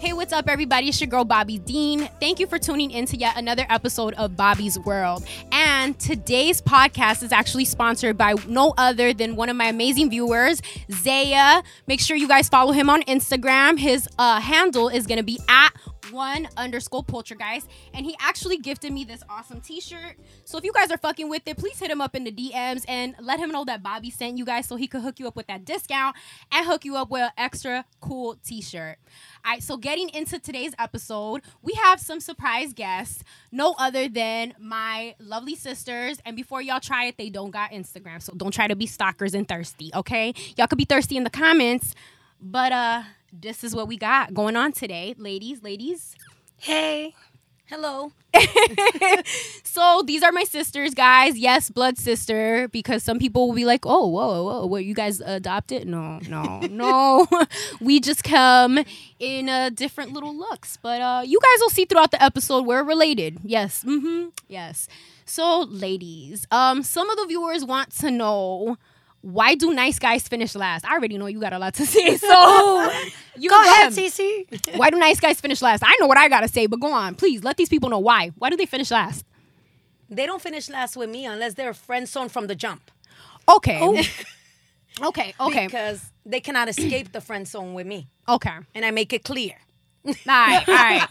Hey, what's up, everybody? It's your girl, Bobby Dean. Thank you for tuning in to yet another episode of Bobby's World. And today's podcast is actually sponsored by no other than one of my amazing viewers, Zaya. Make sure you guys follow him on Instagram. His uh, handle is going to be at one underscore poltergeist and he actually gifted me this awesome t-shirt. So if you guys are fucking with it please hit him up in the dms and let him know that bobby sent you guys so he could hook you up with that discount and hook you up with an extra cool t-shirt. All right so getting into today's episode we have some surprise guests no other than my lovely sisters. And before y'all try it they don't got instagram so don't try to be stalkers and thirsty okay? Y'all could be thirsty in the comments but uh this is what we got going on today, ladies. Ladies, Hey. Hello. so these are my sisters, guys. Yes, blood sister, because some people will be like, "Oh, whoa, whoa, what you guys adopted?" No, no, no. we just come in uh, different little looks, but uh, you guys will see throughout the episode we're related. Yes, mm-hmm, yes. So, ladies, um, some of the viewers want to know why do nice guys finish last? I already know you got a lot to say, so you Go ahead, them. Cece. Why do nice guys finish last? I know what I gotta say, but go on, please. Let these people know why. Why do they finish last? They don't finish last with me unless they're friend zone from the jump. Okay. okay. Okay. Because they cannot escape the friend zone with me. Okay. And I make it clear. All right. All right.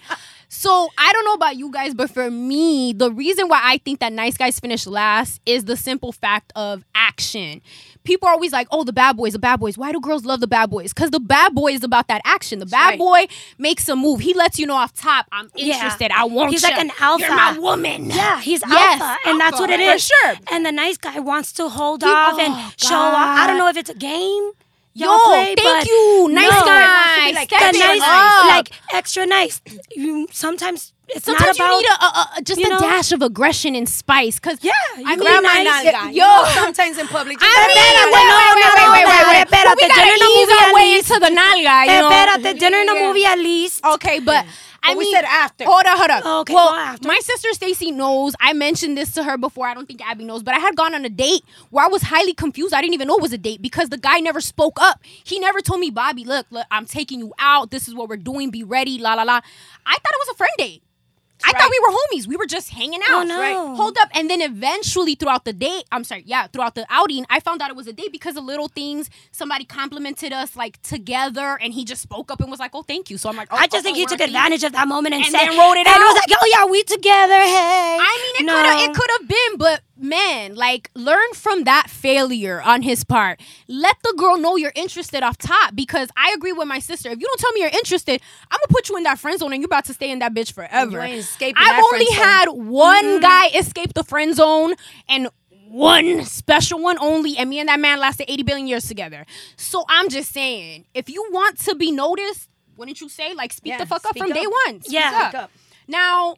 So I don't know about you guys, but for me, the reason why I think that nice guys finish last is the simple fact of action. People are always like, "Oh, the bad boys, the bad boys." Why do girls love the bad boys? Because the bad boy is about that action. The bad right. boy makes a move. He lets you know off top, "I'm Yeah. interested. I want He's you. like an alpha. You're my woman." Yeah, he's Yes, alpha, and that's what it is. for sure. And the nice guy wants to hold He- off oh, and show off. I don't know if it's a game. Yo, play, thank you, nice no. guy. like The nice, up. like extra nice. You sometimes it's Sometimes not about. you need a, a, a just a know? dash of aggression and spice. Cause Yeah, I mean, Grab my nice. nalga. Yo. Sometimes in public. I mean, wait, no, wait, no, wait, no, wait, wait, wait. espérate, dinner in ease movie at least. into the nalga, you know. Espérate, dinner in the movie at least. Okay, but mm. I we mean, said after. Hold up, hold up. Oh, okay, well, go after. my sister Stacy knows. I mentioned this to her before. I don't think Abby knows, but I had gone on a date where I was highly confused. I didn't even know it was a date because the guy never spoke up. He never told me, Bobby, look, look, I'm taking you out. This is what we're doing. Be ready. La la la. I thought it was a friend date. I thought we were homies. We were just hanging oh, out. Oh, no. Right. Hold up. And then eventually throughout the date, I'm sorry, yeah, throughout the outing, I found out it was a date because of little things. Somebody complimented us like together and he just spoke up and was like, oh, thank you. So I'm like, oh, I just oh, think oh, he took advantage of that moment and, And said, then wrote it and out. was like, "Oh yeah, we together." Hey, I mean, it No. could have it could have been, but man, like learn from that failure on his part. Let the girl know you're interested off top because I agree with my sister. If you don't tell me you're interested, I'm gonna put you in that friend zone and you're about to stay in that bitch forever. Escaping I've only zone. had one mm-hmm. guy escape the friend zone and one special one only, and me and that man lasted 80 billion years together. So I'm just saying, if you want to be noticed, wouldn't you say like speak Yeah, the fuck up from up. day one? Speak Yeah. up. Now,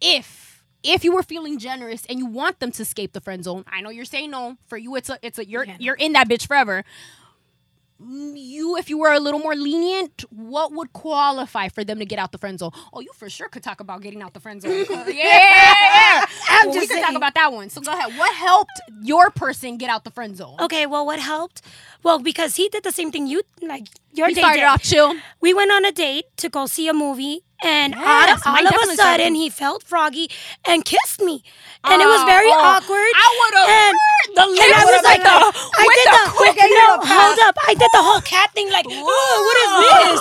if if you were feeling generous and you want them to escape the friend zone, I know you're saying no. For you, it's a it's a you're Yeah, you're in that bitch forever. You, if you were a little more lenient, what would qualify for them to get out the friend zone? Oh, you for sure could talk about getting out the friend zone. Uh, yeah, yeah, yeah. I'm Well, we just could talk about that one. So go ahead. What helped your person get out the friend zone? Okay, well, what helped? Well, because he did the same thing you like. Your He date started did. off chill. We went on a date to go see a movie, and Yes, all, of- all of a sudden he felt froggy and kissed me, and it was very Oh, oh. awkward. I would have and, the and I was with like, the, oh, I did the the, quick no, hold up, I did the whole cat thing, like, oh, what is this?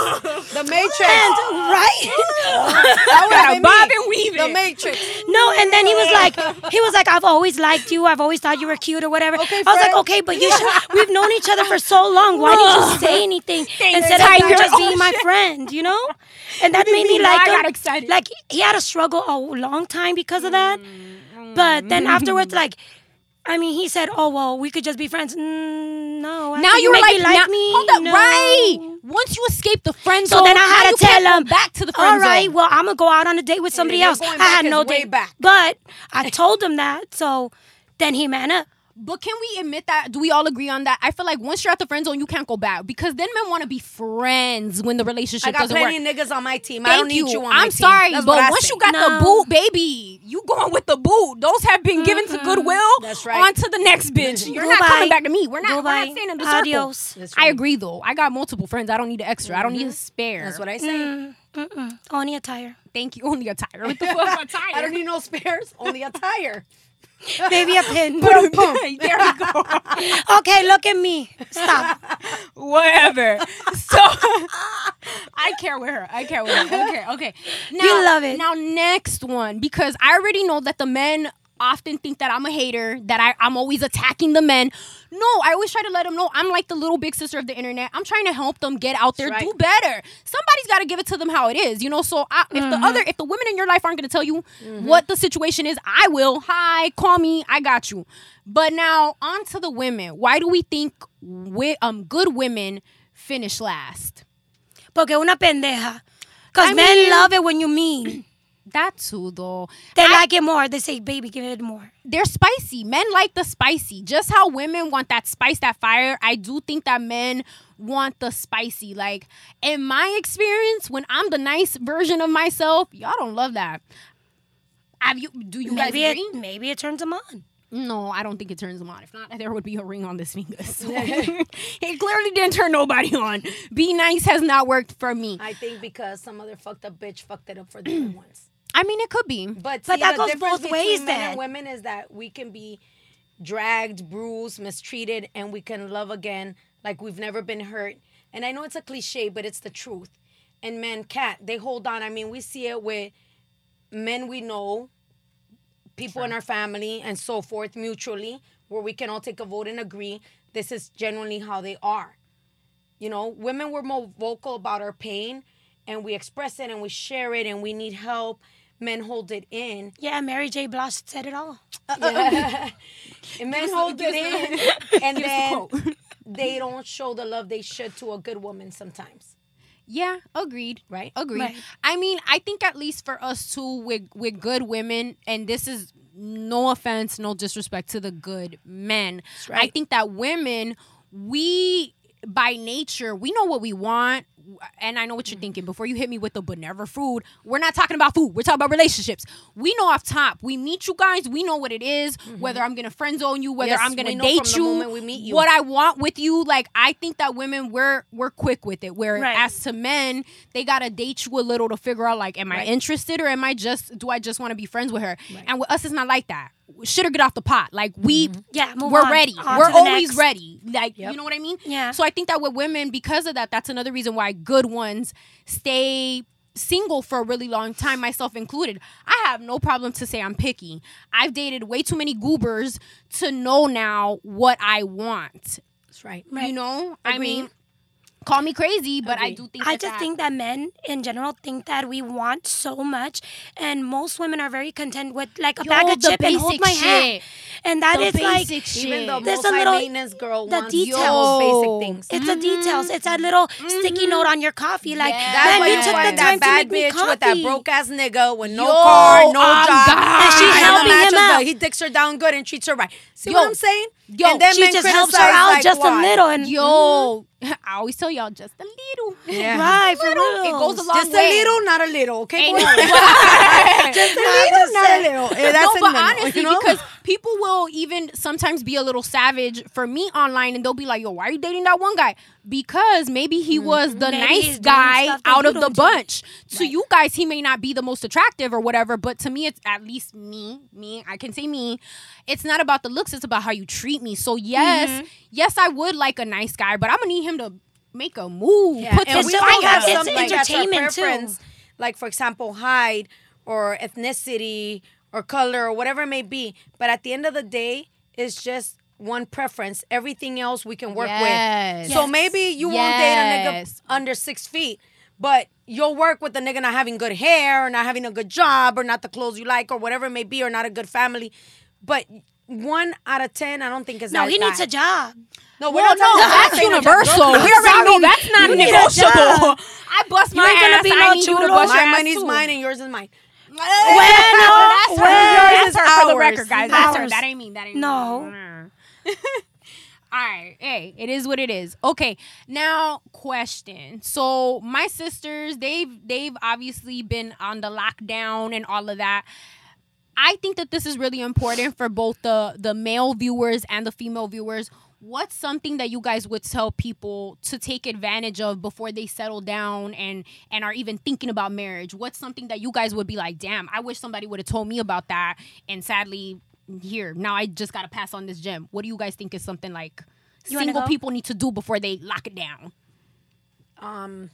The Matrix. And right, that would Gotta bob me. and weave The. Matrix. no, and then he was like, he was like, I've always liked you, I've always thought you were cute or whatever. Okay, I was like, okay, but you should, we've known each other for so long. Why didn't you say anything instead of just being Oh, my friend, you know? And that made me mean? Like I got excited. Like he had a struggle a long time because of that. But then Mm. afterwards, like, I mean, he said, "Oh well, we could just be friends." Mm, no, Now you were like, me like now, me. hold up, no. right? Once you escape the friend So zone, then I had to tell him, back to the friend All right, zone. well, I'm gonna go out on a date with somebody then else. I had no way date, back. but I told him that. So then he man up. But can we admit that? Do we all agree on that? I feel like once you're at the friend zone, you can't go back because then men want to be friends when the relationship I got doesn't work. plenty of niggas on my team. I Thank don't need you. you, on I'm my team. sorry, That's but once say. you got the No. boot, baby, you going with the boot. Those have been given to Goodwill. That's right. On to the next bitch. You're not coming back to me. We're not. We're Goodbye. not staying in the circle. Adios. That's I agree though. I got multiple friends. I don't need an extra. I don't need mm-hmm. a spare. That's what I say. Mm-mm. Only a tire. Thank you. Only a tire. What the fuck? A tire. I don't need no spares, only a tire. Maybe a pin. there we go. okay, look at me. Stop. Whatever. So I care with her. I care with her. Okay, okay. Now, You love it. Now, next one, because I already know that the men often think that I'm a hater, that I, I'm always attacking the men. No, I always try to let them know I'm like the little big sister of the internet. I'm trying to help them get out there, That's do better. Somebody's got to give it to them how it is, you know. So I, if the other, if the women in your life aren't going to tell you what the situation is, I will. Hi, call me. I got you. But now on to the women. Why do we think wi- um good women finish last? Porque una pendeja. Because I men mean- love it when you mean. That too, though. They I- like it more. They say, baby, give it more. they're spicy. Men like the spicy. Just how women want that spice, that fire. I do think that men want the spicy. Like in my experience, when I'm the nice version of myself, y'all don't love that. Have you? Do you Maybe guys it, maybe it turns them on. No, I don't think it turns them on. If not, there would be a ring on this finger. So it clearly didn't turn nobody on. Be nice has not worked for me. I think because some other fucked up bitch fucked it up for the other ones. I mean, it could be. But, But see, that the goes difference both ways men then. and women is that we can be dragged, bruised, mistreated, and we can love again like we've never been hurt. And I know it's a cliche, but it's the truth. And men can't. They hold on. I mean, we see it with men we know, people in our family, and so forth, mutually, where we can all take a vote and agree this is generally how they are. You know, women were more vocal about our pain and we express it and we share it and we need help. Men hold it in. Yeah, Mary J. Blige said it all. Uh, uh, uh, and men hold it in. And then the they don't show the love they should to a good woman sometimes. Yeah, agreed. Right? Agreed. Right. I mean, I think at least for us too, with with good women, and this is no offense, no disrespect to the good men. I think that women, we by nature, we know what we want. And I know what you're thinking. Before you hit me with the but never food, we're not talking about food. We're talking about relationships. We know off top. We meet you guys. We know what it is, mm-hmm. Whether I'm gonna friend zone you, whether Yes, I'm gonna date you, moment we meet you. what I want with you. Like I think that women we're we're quick with it. Where Right. as to men, they gotta date you a little to figure out like, am I interested or am I just do I just want to be friends with her? And with us, it's not like that. Shit or get off the pot. Like we, mm-hmm. Yeah, move we're on. ready. On we're always next. ready. Like Yep. you know what I mean? Yeah. So I think that with women, because of that, that's another reason why good ones stay single for a really long time, myself included. I have no problem to say I'm picky. I've dated way too many goobers to know now what I want. That's right. right. You know, I mean, call me crazy, but I do think I that just that- think that men in general think that we want so much, and most women are very content with like a Yo, bag of the chip and hold basic my hand. And that The is like basic shit. Even the There's most a little- maintenance girl the wants details. Yo. basic things. it's the details. It's that little sticky mm-hmm. note on your coffee. Like Yeah. That's why you you took the time that to bad make me bitch with that broke ass nigga with no Yo, car, no job, God. And she's no helping him out. He dicks her down good and treats her right. See what I'm saying? Yo, and then She just helps her out like, just a little, and Yo, I always tell y'all just a little. Yeah. right for Little. real. It goes a long Just way. a little, not a little, okay? Ain't boy? no- just a little, not a little. Eh, That's no, a but honestly, you know? because people will even sometimes be a little savage for me online, and they'll be like, "Yo, why are you dating that one guy?" Because maybe he was the Maybe nice guy out of the don't do. bunch. To you guys, he may not be the most attractive or whatever, but to me, it's at least me. Me, I can say me. It's not about the looks; it's about how you treat me. So yes, Mm-hmm. yes, I would like a nice guy, but I'm gonna need him to make a move, Yeah, put and some we just all like have it's something that's our entertainment, too. Like for example, height or ethnicity or color or whatever it may be. But at the end of the day, it's just one preference. Everything else we can work Yes. with. So Yes. maybe you won't date a nigga under six feet. But you'll work with the nigga not having good hair or not having a good job or not the clothes you like or whatever it may be or not a good family. But one out of ten, I don't think is that. no, that he needs a job. No, we're Well, not no, talking that's saying a job. universal. We already know that's not You need a negotiable. I bust You my ain't gonna ass. be I no need you to chulo. bust your ass money's too. mine and yours is mine. Well, that's her. That's her for the record, guys. That's her. That ain't me. That ain't No. me. All right. Hey, it is what it is. Okay. Now, question. So my sisters, they've they've obviously been on the lockdown and all of that. I think that this is really important for both the the male viewers and the female viewers. What's something that you guys would tell people to take advantage of before they settle down and and are even thinking about marriage? What's something that you guys would be like, damn, I wish somebody would have told me about that. And sadly, here now I just got to pass on this gem. What do you guys think is something like You single people need to do before they lock it down? Um,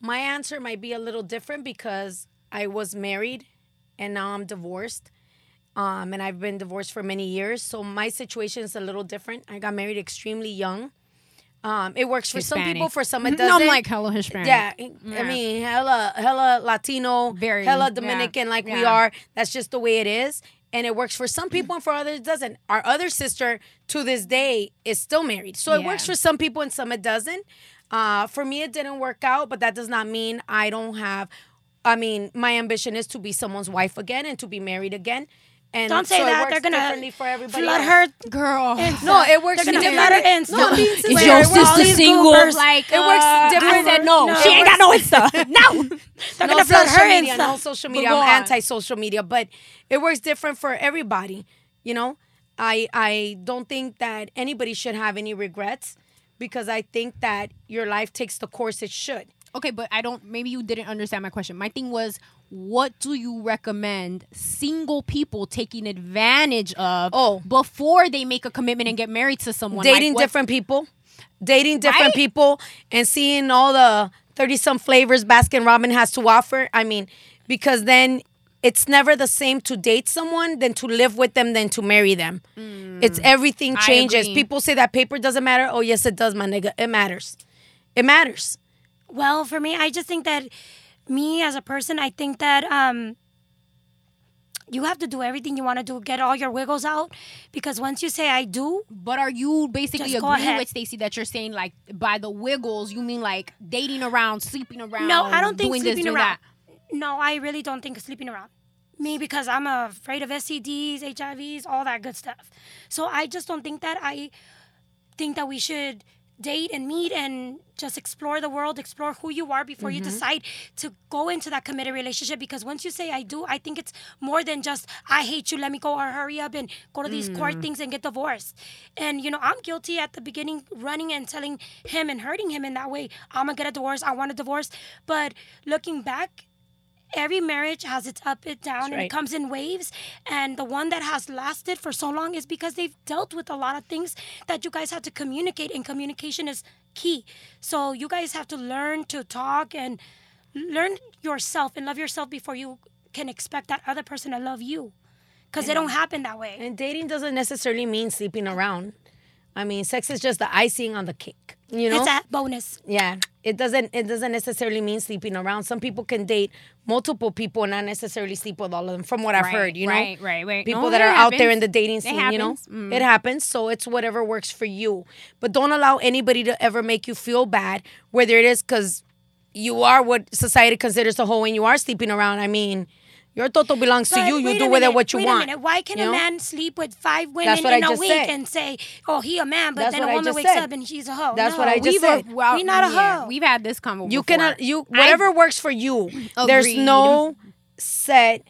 my answer might be a little different because I was married and now I'm divorced. Um, and I've been divorced for many years. So my situation is a little different. I got married extremely young. Um, it works for some people, for some it doesn't. I'm like hella Hispanic. Yeah, Yeah. I mean, hella, hella Latino, Very, hella yeah, Dominican, like we are. That's just the way it is, and it works for some people, and for others, it doesn't. Our other sister, to this day, is still married, so it works for some people and some it doesn't. Uh, for me, it didn't work out, but that does not mean I don't have. I mean, my ambition is to be someone's wife again and to be married again. And Don't say so that. They're gonna for everybody. flood else. her. Girl. No, it works They're gonna flood her Insta. No, I'm Is sincere. Your sister these single? goobers. Like It works uh, different. I said no. No, she ain't got no Insta. no. They're no gonna flood her media, Insta. no social media. I'm anti social media, but it works different for everybody. You know, I I don't think that anybody should have any regrets because I think that your life takes the course it should. Okay, but I don't. Maybe you didn't understand my question. My thing was, what do you recommend single people taking advantage of Oh. before they make a commitment and get married to someone? dating Like, different people, dating different Right? people, and seeing all the thirty some flavors Baskin Robin has to offer. I mean, because then. It's never the same to date someone than to live with them than to marry them. It's everything Mm. Changes. People say that paper doesn't matter. Oh yes, it does, my nigga. It matters. It matters. Well, for me, I just think that me as a person, I think that um, you have to do everything you want to do, get all your wiggles out, because once you say I do, But are you basically agreeing with Stacey that you're saying like by the wiggles, you mean like dating around, sleeping around? no, I don't think sleeping this, around. No, I really don't think sleeping around. Me because I'm afraid of STDs, HIVs, all that good stuff. So I just don't think that. I think that we should date and meet and just explore the world, explore who you are before you mm-hmm. decide to go into that committed relationship. Because once you say I do, I think it's more than just I hate you, let me go or hurry up and go to these court mm. things and get divorced. And you know, I'm guilty at the beginning running and telling him and hurting him in that way. I'm gonna get a divorce, I want a divorce. But looking back, every marriage has its up and down and right. it comes in waves and the one that has lasted for so long is because they've dealt with a lot of things that you guys had to communicate and communication is key so you guys have to learn to talk and learn yourself and love yourself before you can expect that other person to love you because it don't happen that way And dating doesn't necessarily mean sleeping around. I mean, sex is just the icing on the cake. You know? it's a bonus yeah. It doesn't it doesn't necessarily mean sleeping around. Some people can date multiple people and not necessarily sleep with all of them, from what I've Right, heard, you know? right, right, right. People that are out there in the dating scene, you know? Mm. It happens. So it's whatever works for you. But don't allow anybody to ever make you feel bad, whether it is because you are what society considers a hoe and you are sleeping around. I mean, your toto belongs to you. You do a with it what you wait want. A minute. Why can you a know? man sleep with five women in I a week said. and say, "Oh, he a man," but That's then a woman wakes said. up and she's a hoe? That's no, what I just We've said. well, We not a yeah, hoe. We've had this conversation. You before. cannot you I- whatever works for you. There's no set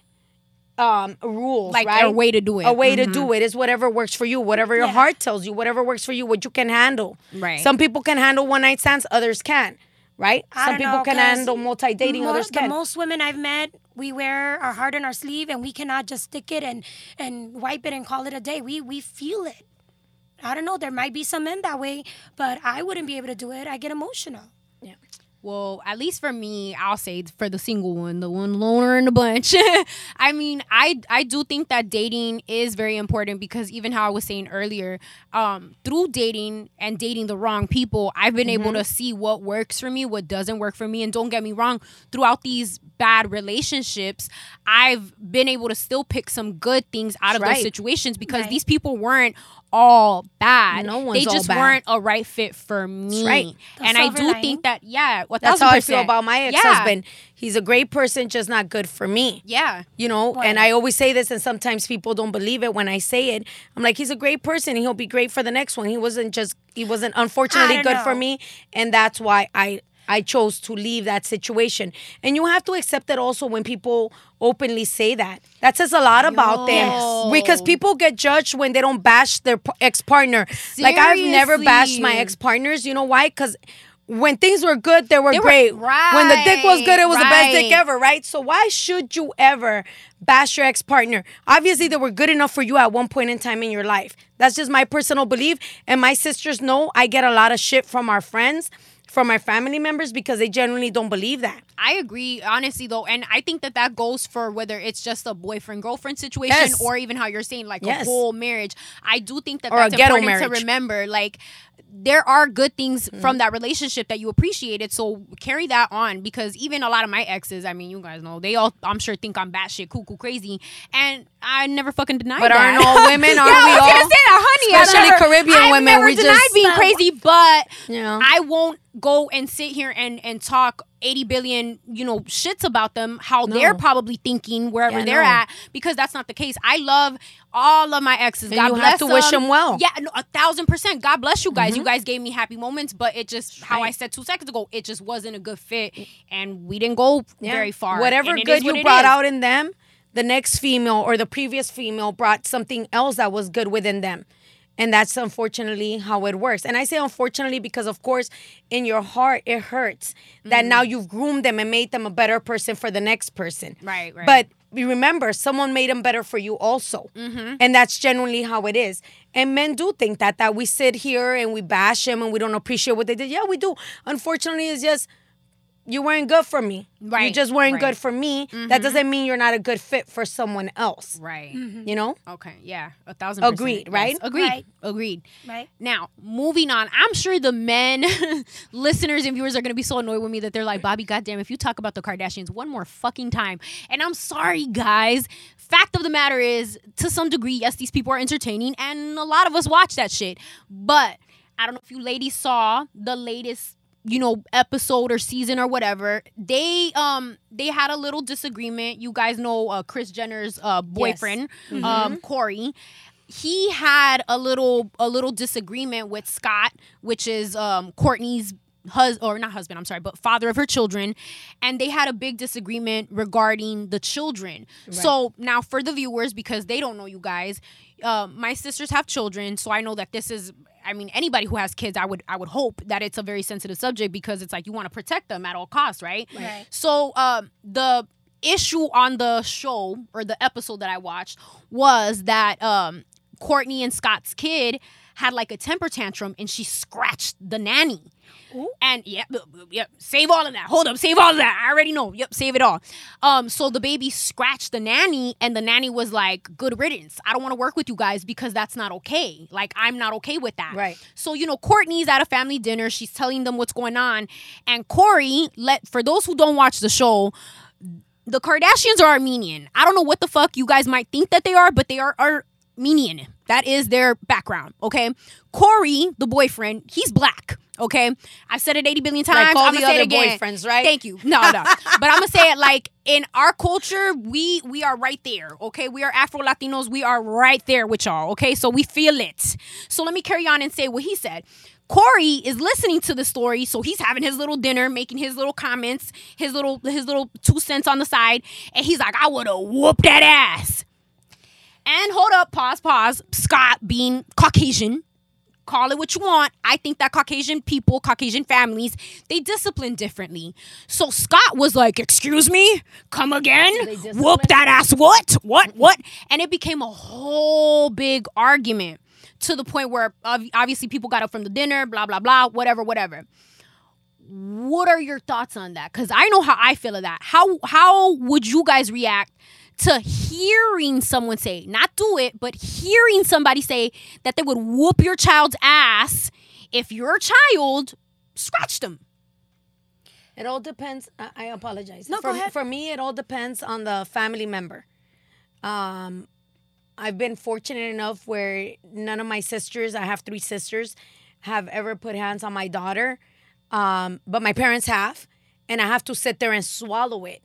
um rules, like right? a way to do it. A way to Mhm. do it is whatever works for you, whatever your Yeah. heart tells you, whatever works for you, what you can handle. Right. Some people can handle one night stands, others can't. Right? I Some people know, can handle multi dating, others the most women I've met, we wear our heart on our sleeve, and we cannot just stick it and and wipe it and call it a day. We we feel it. I don't know. There might be some men that way, but I wouldn't be able to do it. I get emotional. Well, at least for me, I'll say for the single one, the one loner in the bunch. I mean, I I do think that dating is very important because even how I was saying earlier, um, through dating and dating the wrong people, I've been able Mm-hmm. to see what works for me, what doesn't work for me. And don't get me wrong, throughout these bad relationships, I've been able to still pick some good things out of Right. those situations because Right. these people weren't all bad. No one's they all just bad. weren't a right fit for me. right. The And I silver do lining. think that yeah, what That's how I feel about my ex husband. He's a great person, just not good for me. Yeah. You know, and I always say this, and sometimes people don't believe it when I say it. I'm like, he's a great person, and he'll be great for the next one. He wasn't just, he wasn't unfortunately I good for know. me, and that's why I I chose to leave that situation. And you have to accept that also when people openly say that. That says a lot about them because people get judged when they don't bash their ex partner. Like I've never bashed my ex partners. You know why? Because when things were good, they were They were- great. When the dick was good, it was the best dick ever, right? So why should you ever bash your ex partner? Obviously, they were good enough for you at one point in time in your life. That's just my personal belief. And my sisters know I get a lot of shit from our friends, from our family members, because they generally don't believe that. I agree, honestly, though, and I think that that goes for whether it's just a boyfriend girlfriend situation Yes. or even how you're saying like Yes. a whole marriage. I do think that Or that's important to remember. Like, there are good things Mm-hmm. from that relationship that you appreciated, so carry that on because even a lot of my exes, I mean, you guys know, they all, I'm sure, think I'm batshit cuckoo crazy, and I never fucking denied But that. But aren't all women? Are yeah, we I was all? gonna say that, honey. Especially never- Caribbean I've women, Never we denied just- being crazy, but Yeah. I won't go and sit here and and talk 80 billion you know shits about them how No. they're probably thinking wherever Yeah, they're no. at because that's not the case i love all of my exes And god you bless have to wish them well. Mm-hmm. yeah no, a thousand percent god bless you guys you guys gave me happy moments but it just how i said two seconds ago it just wasn't a good fit and we didn't go Yeah. very far Whatever good what you brought is. out in them, the next female or the previous female brought something else that was good within them. And that's unfortunately how it works. And I say unfortunately because, of course, in your heart, it hurts that Mm-hmm. now you've groomed them and made them a better person for the next person. Right, right. But remember, someone made them better for you also. Mm-hmm. And that's generally how it is. And men do think that, that we sit here and we bash them and we don't appreciate what they did. Yeah, we do. Unfortunately, it's just, you weren't good for me. Right. You just weren't right. Mm-hmm. good for me. That doesn't mean you're not a good fit for someone else. right You know? okay yeah a thousand percent. Agreed, Yes, right? agreed Right. agreed Right. Now, moving on, I'm sure the men, listeners, and viewers are gonna be so annoyed with me that they're like, Bobby, goddamn, if you talk about the Kardashians one more fucking time. And I'm sorry, guys. Fact of the matter is, to some degree, yes, these people are entertaining, and a lot of us watch that shit. But I don't know if you ladies saw the latest you know episode or season or whatever they um they had a little disagreement. You guys know uh kris jenner's uh boyfriend um corey. He had a little a little disagreement with Scott, which is um Kourtney's hus or not husband, I'm sorry, but father of her children, and they had a big disagreement regarding the children. So now for the viewers, because they don't know you guys, uh, my sisters have children, so I know that this is. I mean, anybody who has kids, I would I would hope that it's a very sensitive subject because it's like you want to protect them at all costs, right? Right. So um, the issue on the show or the episode that I watched was that um, Kourtney and Scott's kid had like a temper tantrum and she scratched the nanny. And yep, yep, save all of that. Hold up, save all of that. I already know. Yep, save it all. Um, so the baby scratched the nanny, and the nanny was like, "Good riddance. I don't want to work with you guys because that's not okay. Like I'm not okay with that." Right. So you know, Kourtney's at a family dinner. She's telling them what's going on, and Corey let for those who don't watch the show, the Kardashians are Armenian. I don't know what the fuck you guys might think that they are, but they are Armenian. That is their background. Okay. Corey, the boyfriend, he's black. Okay. I've said it 80 billion times. all I'm the gonna say it other again. boyfriends, right? Thank you. No, no. but I'm gonna say it like in our culture, we we are right there. Okay. We are Afro Latinos. We are right there with y'all. Okay. So we feel it. So let me carry on and say what he said. Corey is listening to the story, so he's having his little dinner, making his little comments, his little his little two cents on the side, and he's like, "I would have whooped that ass." And hold up, pause, pause. Scott, being Caucasian, call it what you want. I think that Caucasian people, Caucasian families, they discipline differently. So Scott was like, "Excuse me, come again? Whoop that ass! What? What? What?" And it became a whole big argument to the point where obviously people got up from the dinner, blah blah blah, whatever, whatever. What are your thoughts on that? Because I know how I feel of that. How how would you guys react to hearing someone say, not do it, but hearing somebody say that they would whoop your child's ass if your child scratched them? It all depends. I, I apologize. No, for, go ahead. For me, it all depends on the family member. Um, I've been fortunate enough where none of my sisters, I have three sisters, have ever put hands on my daughter. Um, but my parents have. And I have to sit there and swallow it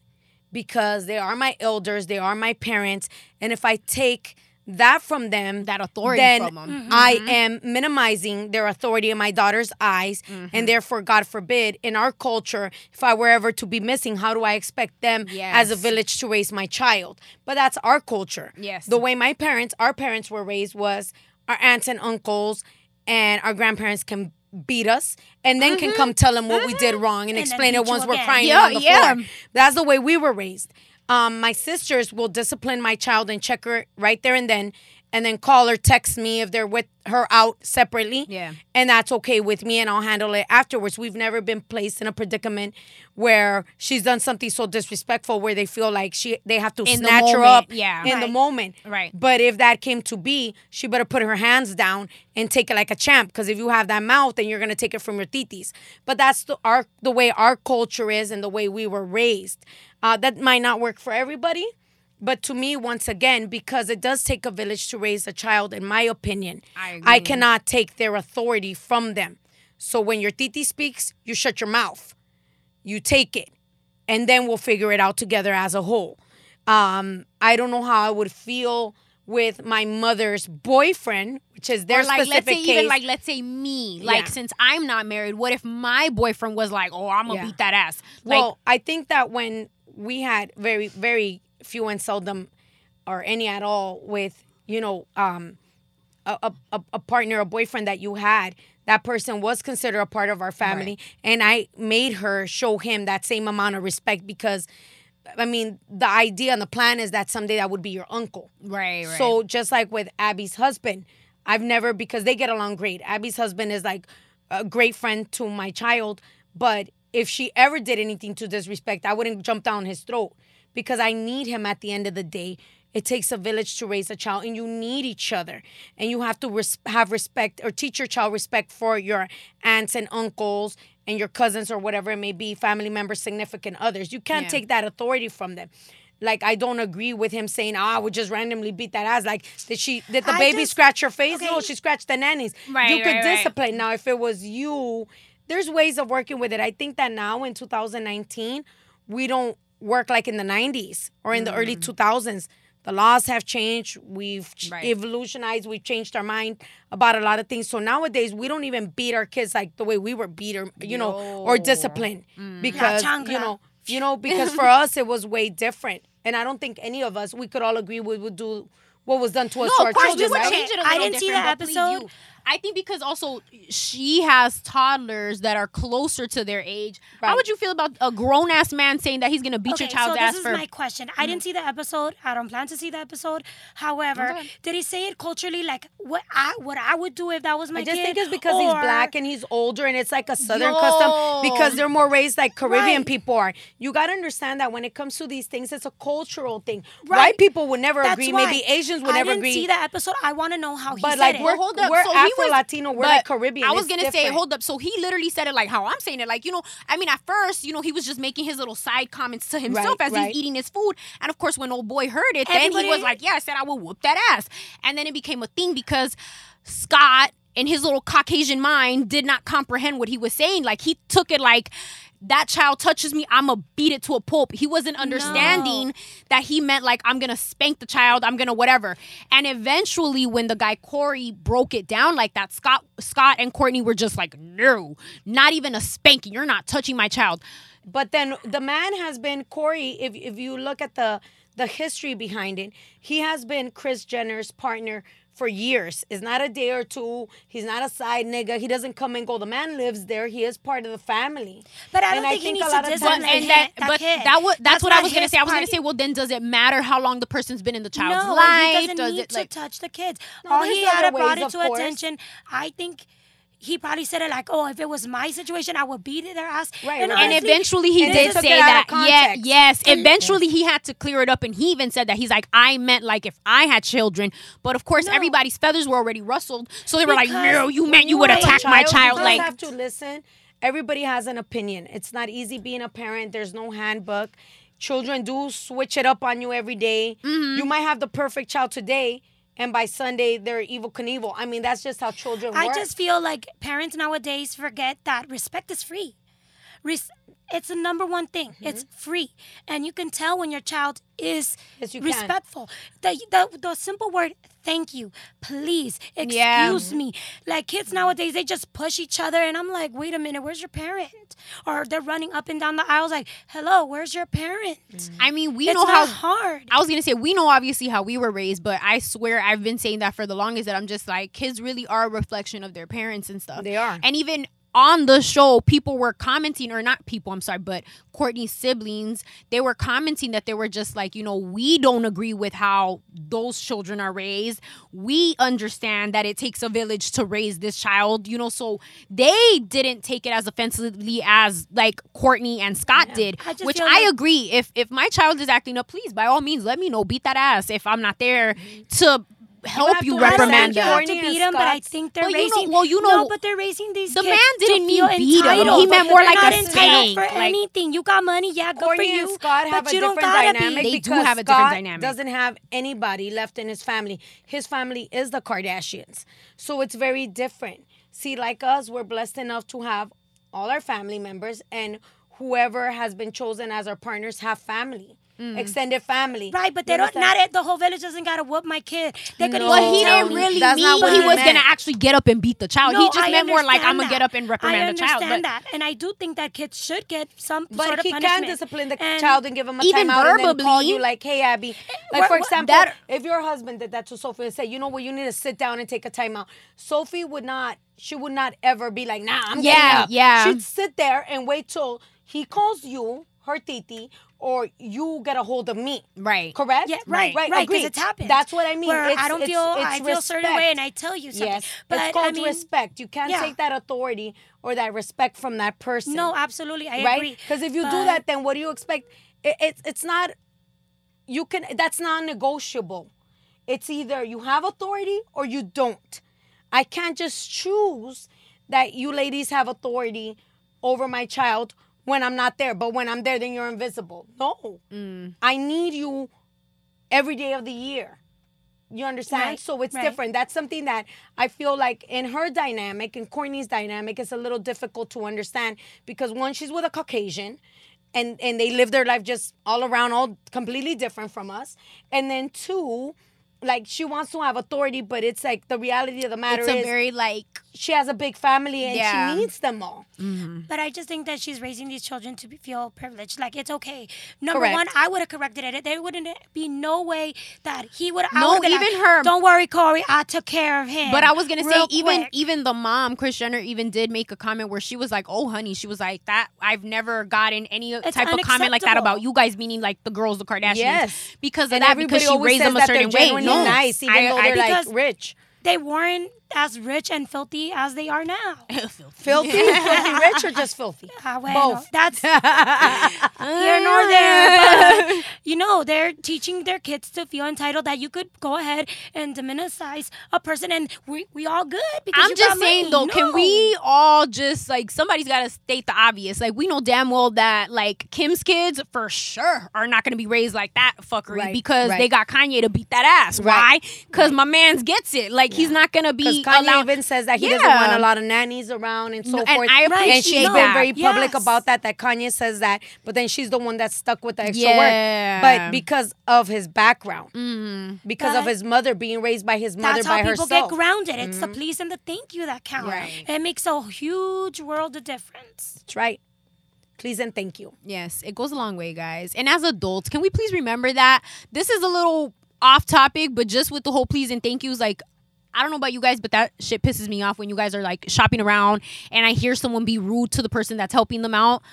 because they are my elders, they are my parents. And if I take that from them, That authority then from 'em. I Mm-hmm. am minimizing their authority in my daughter's eyes, Mm-hmm. and therefore, God forbid, in our culture, if I were ever to be missing, how do I expect them as a village to raise my child? But that's our culture. Yes. the way my parents, our parents were raised was our aunts and uncles and our grandparents can beat us and then can come tell them what we did wrong and, Mm-hmm. explain it once we're crying Yeah, on the yeah. floor. That's the way we were raised. Um, my sisters will discipline my child and check her right there and then, and then call or text me if they're with her out separately. Yeah. And that's okay with me, and I'll handle it afterwards. We've never been placed in a predicament where she's done something so disrespectful where they feel like she they have to In snatch her up yeah. in the moment. Right. But if that came to be, she better put her hands down and take it like a champ. Because if you have that mouth, then you're gonna take it from your titis. But that's the our the way our culture is and the way we were raised. Uh, that might not work for everybody. But to me, once again, because it does take a village to raise a child, in my opinion, I agree. cannot take their authority from them. So when your titi speaks, you shut your mouth, you take it, and then we'll figure it out together as a whole. Um, I don't know how I would feel with my mother's boyfriend, which is their or like specific let's say case. even like let's say me like Yeah. since i'm not married what if my boyfriend was like oh i'm gonna Yeah. beat that ass like Well, I think that when we had very, very few and seldom, or any at all, with you know, um, a, a, a- partner, a boyfriend that you had, that person was considered a part of our family, and I made her show him that same amount of respect because, I mean, the idea and the plan is that someday that would be your uncle. right right. So just like with Abby's husband, I've never because they get along great. Abby's husband is like a great friend to my child, but if she ever did anything to disrespect, I wouldn't jump down his throat because I need him at the end of the day. It takes a village to raise a child, and you need each other. And you have to res- have respect or teach your child respect for your aunts and uncles and your cousins or whatever it may be, family members, significant others. You can't Yeah. take that authority from them. Like I don't agree with him saying, "Ah, I would just randomly beat that ass." Like, did she? Did the I baby just- scratch her face? No, she scratched the nannies. Right, you could right, right. discipline. Now, if it was you, there's ways of working with it. I think that now in 2019, we don't work like in the 90s or in the early mm. 2000s. The laws have changed. We've Right. evolutionized. We've changed our mind about a lot of things. So nowadays, we don't even beat our kids like the way we were beat or you know or Yo. disciplined mm. because you know you know because for us it was way different. And I don't think any of us we could all agree we would do what was done to us to no, our of course we would right? change it a I little didn't see different, that but episode. You. I think because also she has toddlers that are closer to their age. How would you feel about a grown ass man saying that he's gonna beat Okay, your child's so ass this for? is my question. I didn't mm. see the episode. I don't plan to see the episode. However, Okay. did he say it culturally like what I what I would do if that was my I just kid? think it's because he's black and he's older and it's like a southern Yo. custom because they're more raised like Caribbean Right. people are. You got to understand that when it comes to these things, it's a cultural thing. Right. White people would never That's agree. why. Maybe Asians would I never didn't agree. see that episode. I want to know how he But, said like, it. we're- hold up. we're so he was- Afro-Latino, we're like Caribbean. I was gonna say, hold up. So he literally said it like how I'm saying it. Like you know, I mean, at first, you know, he was just making his little side comments to himself Right, as right. he's eating his food. And of course, when old boy heard it, then he was like, "Yeah, I said I will whoop that ass." And then it became a thing because Scott, in his little Caucasian mind, did not comprehend what he was saying. Like he took it like. That child touches me, I'ma beat it to a pulp. He wasn't understanding that he meant like I'm gonna spank the child, I'm gonna whatever. And eventually, when the guy Corey broke it down like that, Scott, Scott and Kourtney were just like, no, not even a spanking. You're not touching my child. But then the man has been Corey. If if you look at the the history behind it, he has been Kris Jenner's partner for years. It's not a day or two. He's not a side nigga. He doesn't come and go. The man lives there. He is part of the family. But I don't And think he a needs to lot of discipline and that, that but kid. that was that's, That's what I was gonna say. I was gonna say, well, then does it matter how long the person's been in the child's no, life? he doesn't does need it to like? touch the kids. No, All he had brought it to course. attention. I think he probably said it like, "Oh, if it was my situation, I would beat their ass." Right, and, right. and eventually he And did say that. of Yeah, yes. Eventually he had to clear it up, and he even said that he's like, I meant like if I had children, but of course No. everybody's feathers were already rustled, so they were like, no, you meant you would Right. attack my child. just Like, have to listen. Everybody has an opinion. It's not easy being a parent. There's no handbook. Children do switch it up on you every day. Mm-hmm. You might have the perfect child today, and by Sunday they're Evel Knievel. I mean, that's just how children I work. just feel like parents nowadays forget that respect is free. Res- it's the number one thing. Mm-hmm. It's free, and you can tell when your child is Yes, respectful. The, the the simple word thank you, please, excuse Yeah. me. Like kids nowadays, they just push each other, and I'm like, wait a minute, where's your parent? Or they're running up and down the aisles like, hello, where's your parent? I mean, we it's know not how hard. I was gonna say we know obviously how we were raised, but I swear I've been saying that for the longest that I'm just like kids really are a reflection of their parents and stuff. They are. And even on the show, people were commenting, or not people, I'm sorry, but Kourtney's siblings, they were commenting that they were just like, you know, we don't agree with how those children are raised. We understand that it takes a village to raise this child, you know, so they didn't take it as offensively as like Kourtney and Scott did, I which I like- agree. If if my child is acting up, please by all means let me know. Beat that ass if I'm not there mm-hmm. to help have you, to I don't reprimand think you them. have to beat them, but I think they're Well, you know- raising. well, you know, no, but they're raising these the kids man didn't to mean feel beat 'em. entitled. He meant more They're like not a entitled for like- anything. You got money, yeah, good for Kourtney you. and Scott but a you don't gotta dynamic be. They do because have a different Scott dynamic. doesn't have anybody left in his family. His family is the Kardashians, so it's very different. See, like us, we're blessed enough to have all our family members, and whoever has been chosen as our partners have family, Mm. extended family. Right, but You they don't. understand? Not it, the whole village doesn't gotta whoop my kid. They could No. But he didn't really That's mean not what he he was meant. gonna actually get up and beat the child. he just I meant more like understand I'm gonna get up and reprimand the child. I understand that, and I do think that kids should get some But sort of punishment. But he punishment. can discipline the And- child and give him a Even timeout and then call you like, "Hey, Abby." Eh, like for example, that- if your husband did that to Sophie and said, "You know what? You need to sit down and take a timeout," Sophie would not. She would not ever be like, "Nah, I'm Yeah, getting up." yeah. She'd sit there and wait till he calls you, her titi, or you get a hold of me. right. Correct? Yeah, right, right, Right. because agreed. it's happened. That's what I mean. Where It's- I don't it's- feel it's I feel a certain way, and I tell you something. Yes, but it's called I mean, respect. You can't yeah. take that authority or that respect from that person No, absolutely, I right? agree. Because if you do that, then what do you expect? It, it's it's not. You can. That's non-negotiable. It's either you have authority or you don't. I can't just choose that you ladies have authority over my child when I'm not there, but when I'm there, then you're invisible. No, Mm. I need you every day of the year. You understand? Right, So it's right. different. That's something that I feel like in her dynamic and Kourtney's dynamic is a little difficult to understand because one, she's with a Caucasian and and they live their life just all around, all completely different from us. And then two, like she wants to have authority, but it's like the reality of the matter It's a is very like she has a big family and Yeah. she needs them all. Mm-hmm. But I just think that she's raising these children to be, feel privileged. Like it's okay. Number Correct. one, I would have corrected it. There wouldn't be no way that he would. No, would've even like, her- Don't worry, Corey. I took care of him. But I was gonna say real even even the mom, Kris Jenner, even did make a comment where she was like, "Oh, honey," she was like, "That I've never gotten any It's type of comment like that about you guys, meaning like the girls, the Kardashians, Yes. because of And that, because she raised them a certain they're way. Genuinely No, nice, even I- though they're think- like rich. they weren't as rich and filthy as they are now. Filthy, filthy rich or just filthy? Ah, bueno, Both. That's here nor there. You know, they're teaching their kids to feel entitled that you could go ahead and demonize a person and we, we all good because I'm just saying money. though, can we all just like somebody's got to state the obvious? Like we know damn well that like Kim's kids for sure are not going to be raised like that fuckery Right, because right. they got Kanye to beat that ass. Right, Why? Because my man's gets it. Like he's not going to be Kanye allowed. even says that he doesn't want a lot of nannies around and so No, and forth. I and she's appreciate been that. very public Yes. about that. That Kanye says that, but then she's the one that's stuck with the extra Yeah. work. But because of his background, Mm. because of his mother being raised by his mother That's by how people. Mm-hmm. get grounded. It's the please and the thank you that count. Right. It makes a huge world of difference. That's right. Please and thank you. Yes, it goes a long way, guys. And as adults, can we please remember that this is a little off topic, but just with the whole please and thank yous, like I don't know about you guys, but that shit pisses me off when you guys are like shopping around and I hear someone be rude to the person that's helping them out.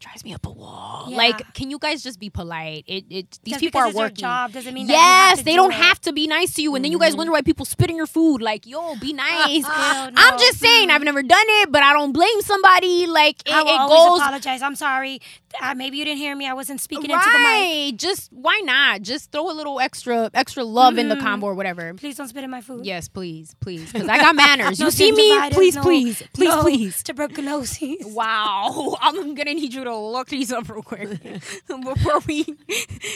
That drives me up a wall. Yeah. Like, can you guys just be polite? It, it these Just people are working. job doesn't mean that you have yes, they do don't it. have to be nice to you, and then you guys mm-hmm. wonder why people spit in your food. Like, yo, be nice. Ew, I'm just saying, I've never done it, but I don't blame somebody. Like, it, I will it always goes apologize. I'm sorry. Uh, maybe you didn't hear me. I wasn't speaking into the mic. right. Just why not? Just throw a little extra extra love in the Mm-hmm. combo or whatever. Please don't spit in my food. Yes, please, please, because I got manners. No you see me? Please, no- please, please, no please. Tuberculosis. Wow, I'm gonna need you to look these up real quick before we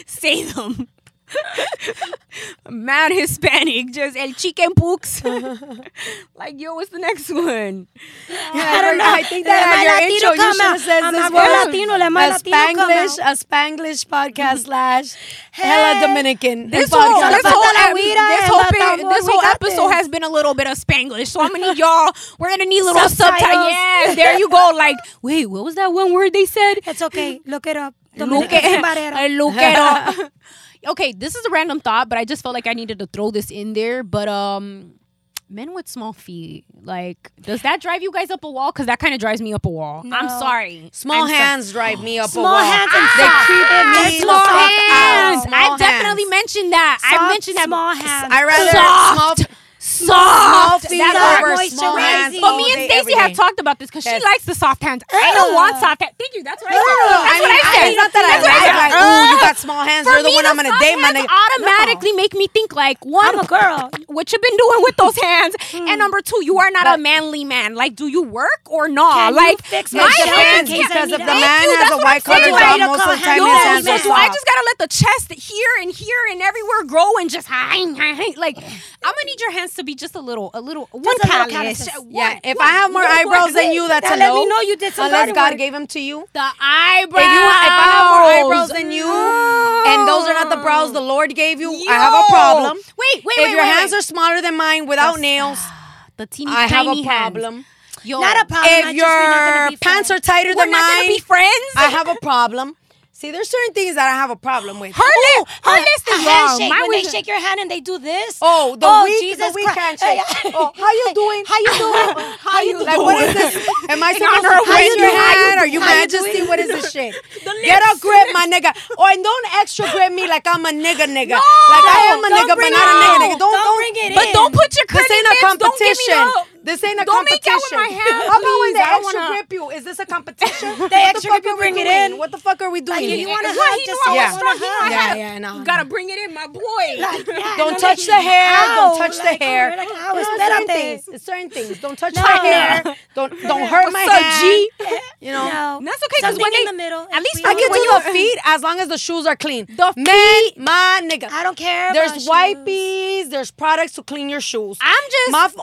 say them. mad Hispanic, just el chicken pooks. like, yo, what's the next one? I don't know. I think that Let on my your Latino intro you should have out. I'm this not word. Latino. A Spanglish, a Spanglish podcast slash hella Dominican. This whole, this whole, la ep- guira this whole, bit- this whole episode has been a little bit of Spanglish. So I'm gonna need y'all. We're gonna need little subtitles. Subtitles. Yes, there you go. Like, wait, what was that one word they said? It's okay. Look it up. Look Dominican Barrera. look it up. Okay, this is a random thought, but I just felt like I needed to throw this in there. But um, men with small feet, like, does that drive you guys up a wall? Because that kind of drives me up a wall. I'm sorry. Small I'm so- hands drive me up Small a wall. Small hands and They soft. creep If me they're Small hands. Small I've definitely mentioned that. I've mentioned that. small hands. I rather Soft. Soft. feet That small moisturizing. hands. But me and day, Stacey have talked about this because Yes. she likes the soft hands. I don't want soft hands. Thank you. That's what I said. No, That's I what I said. It's not that I That's what like, said. like, ooh, you got small hands. You're the one I'm gonna soft date, my hands nigga. automatically make me think like one, I'm a girl. what you been doing with those hands, hmm. and number two, you are not a manly man. Like, do you work or not? You like, my my It shirt in depends case I because if the man has a white collar job, most of the time his hands so are do I just gotta let the chest here and here and everywhere grow and just? Like, I'm gonna need your hands to be just a little, a little, one a little callus. calluses. One- Yeah, if one- I have more one- eyebrows than you, that's Now a let no. me know you did some Unless God work. gave them to you. The eyebrows. If you if I have more eyebrows than you, and those are not the brows the Lord gave you, I have a problem. Wait, wait, if wait. If your wait, hands wait. are smaller than mine without nails, the teeny I have tiny a hands. problem. Yo, Not a problem. If just, we're not gonna your pants are tighter than mine, be friends. I have a problem. See, there's certain things that I have a problem with. her oh, lip, her A- list is wrong. handshake, when was they shake your hand and they do this. Oh, the Oh, weak, Jesus the weak Christ. handshake. Oh, how you doing? How you doing? How you like? What is this? Am I supposed to of raise your you- how you hand? Are you how you Majesty? What is this shit? Get a grip, my nigga. Oh, and don't extra grip me like I'm a nigga, nigga. like I am a nigga, but not a nigga, nigga. Don't Don't don't bring it in. But don't put your This ain't a lips. Don't give me competition. This ain't a Don't make out with my hands, How about when they I extra wanna- grip you? Is this a competition? They extra grip you, bring it in. What the fuck are we doing? Like, you wanna Why hug, he knew I Yeah. was strong. He knew I Yeah, had yeah, no, You gotta bring it in, my boy. Don't touch the hair. Don't touch the hair. we're like, You ow, know, certain things. Certain things. Don't touch my hair. Don't don't hurt my hand. G? You know. That's okay. Because when in they- the middle. at least I can don't- do you- the feet as long as the shoes are clean. The Men, my nigga. I don't care. There's wipes. There's products to clean your shoes. I'm just My f-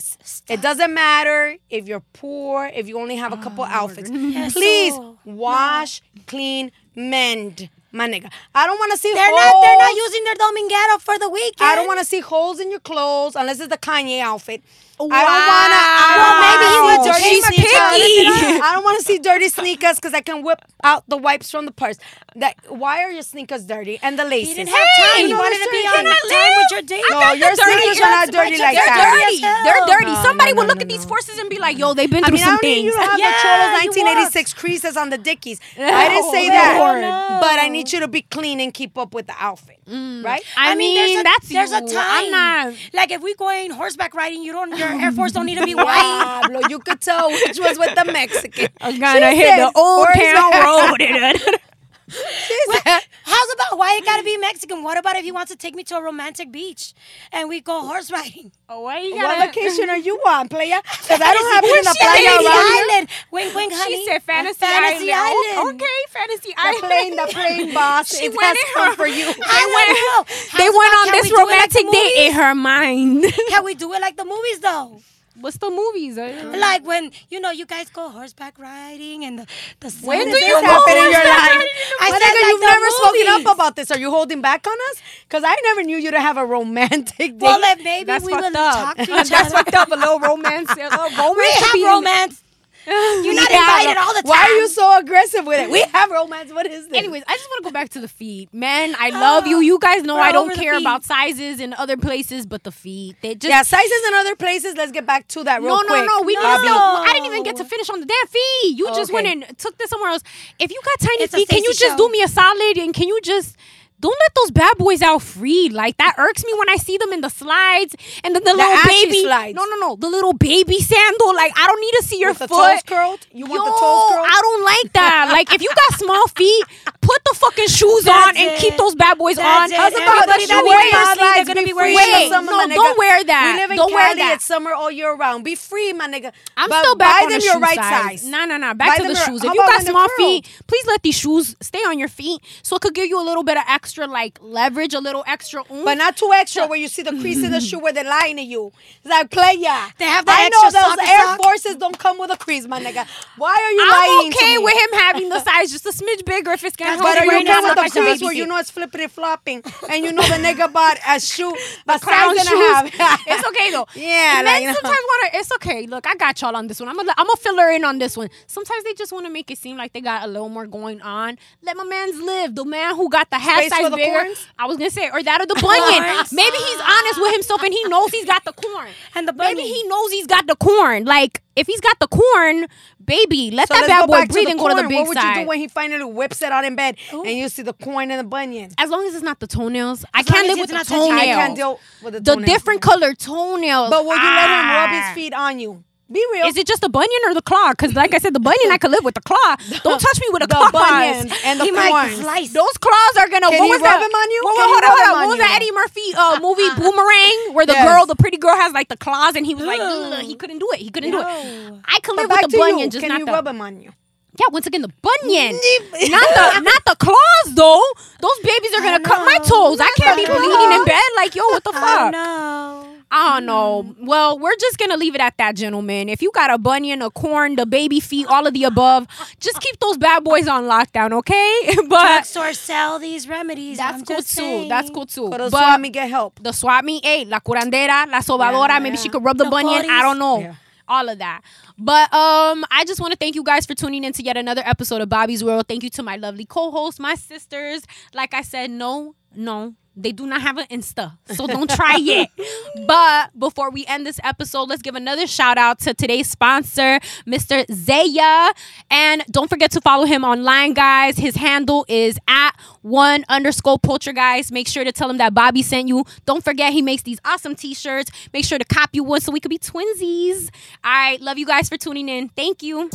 father says it doesn't matter if you're poor, if you only have a couple oh, outfits. Yes, Please wash, clean, mend, my nigga. I don't want to see They're holes. not. They're not using their dominguero for the weekend. I don't want to see holes in your clothes unless it's the Kanye outfit. I don't want to. Well, maybe went to dirty She's sneakers. picky. I don't want to see dirty sneakers because I can whip out the wipes from the purse. That why are your sneakers dirty and the laces? He didn't have Hey, time. you He wanted to be on time with your date. No, your sneakers are not dirty like They're that. dirty dirty. as hell. They're dirty. No, Somebody no, will look at these forces and be like, "Yo, they've been I through mean, some things." you have Yeah, the Cholos you 1986 creases on the dickies. I didn't say that, but I need you to be clean and keep up with the outfit, mm. right? I, mean, there's a, that's there's a time. I'm not. like if we going horseback riding, you don't. Your Air Force don't need to be white. Pablo, you could tell which was with the Mexican. I'm gonna hit the old "Where's town road. She said, How's about why it gotta be Mexican? What about if he wants to take me to a romantic beach and we go horse riding? oh, why you What gotta? location are you on, playa? Because I don't have it in the playa around. Island. Wink, wink, honey. She said fantasy, Fantasy island. Island. Oh, okay, fantasy island. The plane, the plane, boss. She it went has in come her- for you. I went- want to know. They went on this we do it like romantic the date in her mind. Can we do it like the movies though? What's the movies? Like when you know you guys go horseback riding and the the When do you happen in your life? riding in the I said like you've never spoken up about this. Are you holding back on us? Because I never knew you to have a romantic date. Well, if maybe That's we up. talk to each other. That's fucked up. A little romance. A little romance. We have romance. You're not Yeah, invited all the time. Why are you so aggressive with it? We have romance. What is this? Anyways, I just want to go back to the feet. Men, I love you. You guys know We're I don't care feet. about sizes in other places, but the feet. They just yeah, sizes in other places. Let's get back to that real no, quick. no, no. We No. didn't. I didn't even get to finish on the damn feet. You just Okay. went and took this somewhere else. If you got tiny It's feet, can you just show. do me a solid and can you just don't let those bad boys out free? Like that irks me when I see them in the slides and then the, little baby. slides. No, no, no. The little baby sandal. Like I don't need to see your With the foot. toes curled? You want the toes curled? I don't like that. like if you got small feet, put put the fucking shoes That's on and keep those bad boys That's on. it. How's Everybody about that the be wearing wearing slides, slides? they're gonna be Be wearing free in the Wait, summer, no, my nigga. don't wear that. We live in Don't wear Cali. that. It's summer all year round. Be free, my nigga. I'm But still back buy on them the your shoe right size. size. Nah, nah, nah. Buy Back to the your- shoes. If you got small feet, please let these shoes stay on your feet so it could give you a little bit of extra like leverage, a little extra oomph. But not too extra where you see the crease in the shoe where they're lying to you. It's like play ya. They have that I know those Air. Forces don't come with a crease, my nigga. Why are you I'm lying okay with him having the size just a smidge bigger if it's getting That's But are you Right okay now, with the not gonna crease baby where you know it's flippity flopping and you know the nigga bought a shoe, a clown and shoes. it's okay though. Yeah, like, men you know. sometimes want to. It's okay. Look, I got y'all on this one. I'm gonna. I'm gonna fill her in on this one. Sometimes they just want to make it seem like they got a little more going on. Let my man's live. The man who got the half Space size the bigger. corns? I was gonna say, or that or the bunion. Maybe he's honest with himself and he knows he's got the corn. And the Maybe he knows he's got the corn. Like if he's got the corn, baby, let So that bad boy breathe the and go to the big What would side. you do when he finally whips it out in bed and you see the corn and the bunions? as long as it's not the toenails, I can't live with the not I toenails. can't deal with the the toenails. different color toenails. But will you let him rub Ah. his feet on you? Be real. Is it just the bunion or the claw? Because like I said, the bunion I could live with the claw. Don't touch me with the claws. bunions and the He might slice. Those claws are gonna. Can what was rub that? him on you? What, hold on, hold on. What was that Eddie Murphy uh, movie Boomerang, where the Yes. girl, the pretty girl, has like the claws, and he was like, he couldn't do it. He couldn't do it. I could live with the bunion, you. just Can not you the. rub him on you? Yeah, once again, the bunion, not the not the claws though. Those babies are gonna cut my toes. I can't be bleeding in bed. Like, yo, what the fuck? Know. I don't know. Well, we're just gonna leave it at that, gentlemen. If you got a bunion, a corn, the baby feet, all of the above, just keep those bad boys on lockdown, okay? But Drugstores sell these remedies. that's I'm cool just too. saying. That's cool too. Go to But Swami, get help. the swap meet, hey, la curandera, la sobadora, Yeah, maybe she could rub the The bunion. I don't know. Yeah. All of that. But um, I just want to thank you guys for tuning in to yet another episode of Bobby's World. Thank you to my lovely co-hosts, my sisters. Like I said, no, no, they do not have an Insta, so don't try it. But before we end this episode, let's give another shout out to today's sponsor, Mr. Zaya. And don't forget to follow him online, guys. His handle is at one underscore poltergeist. Make sure to tell him that Bobby sent you. Don't forget he makes these awesome t-shirts. Make sure to copy one so we could be twinsies. All right, love you guys for tuning in. Thank you.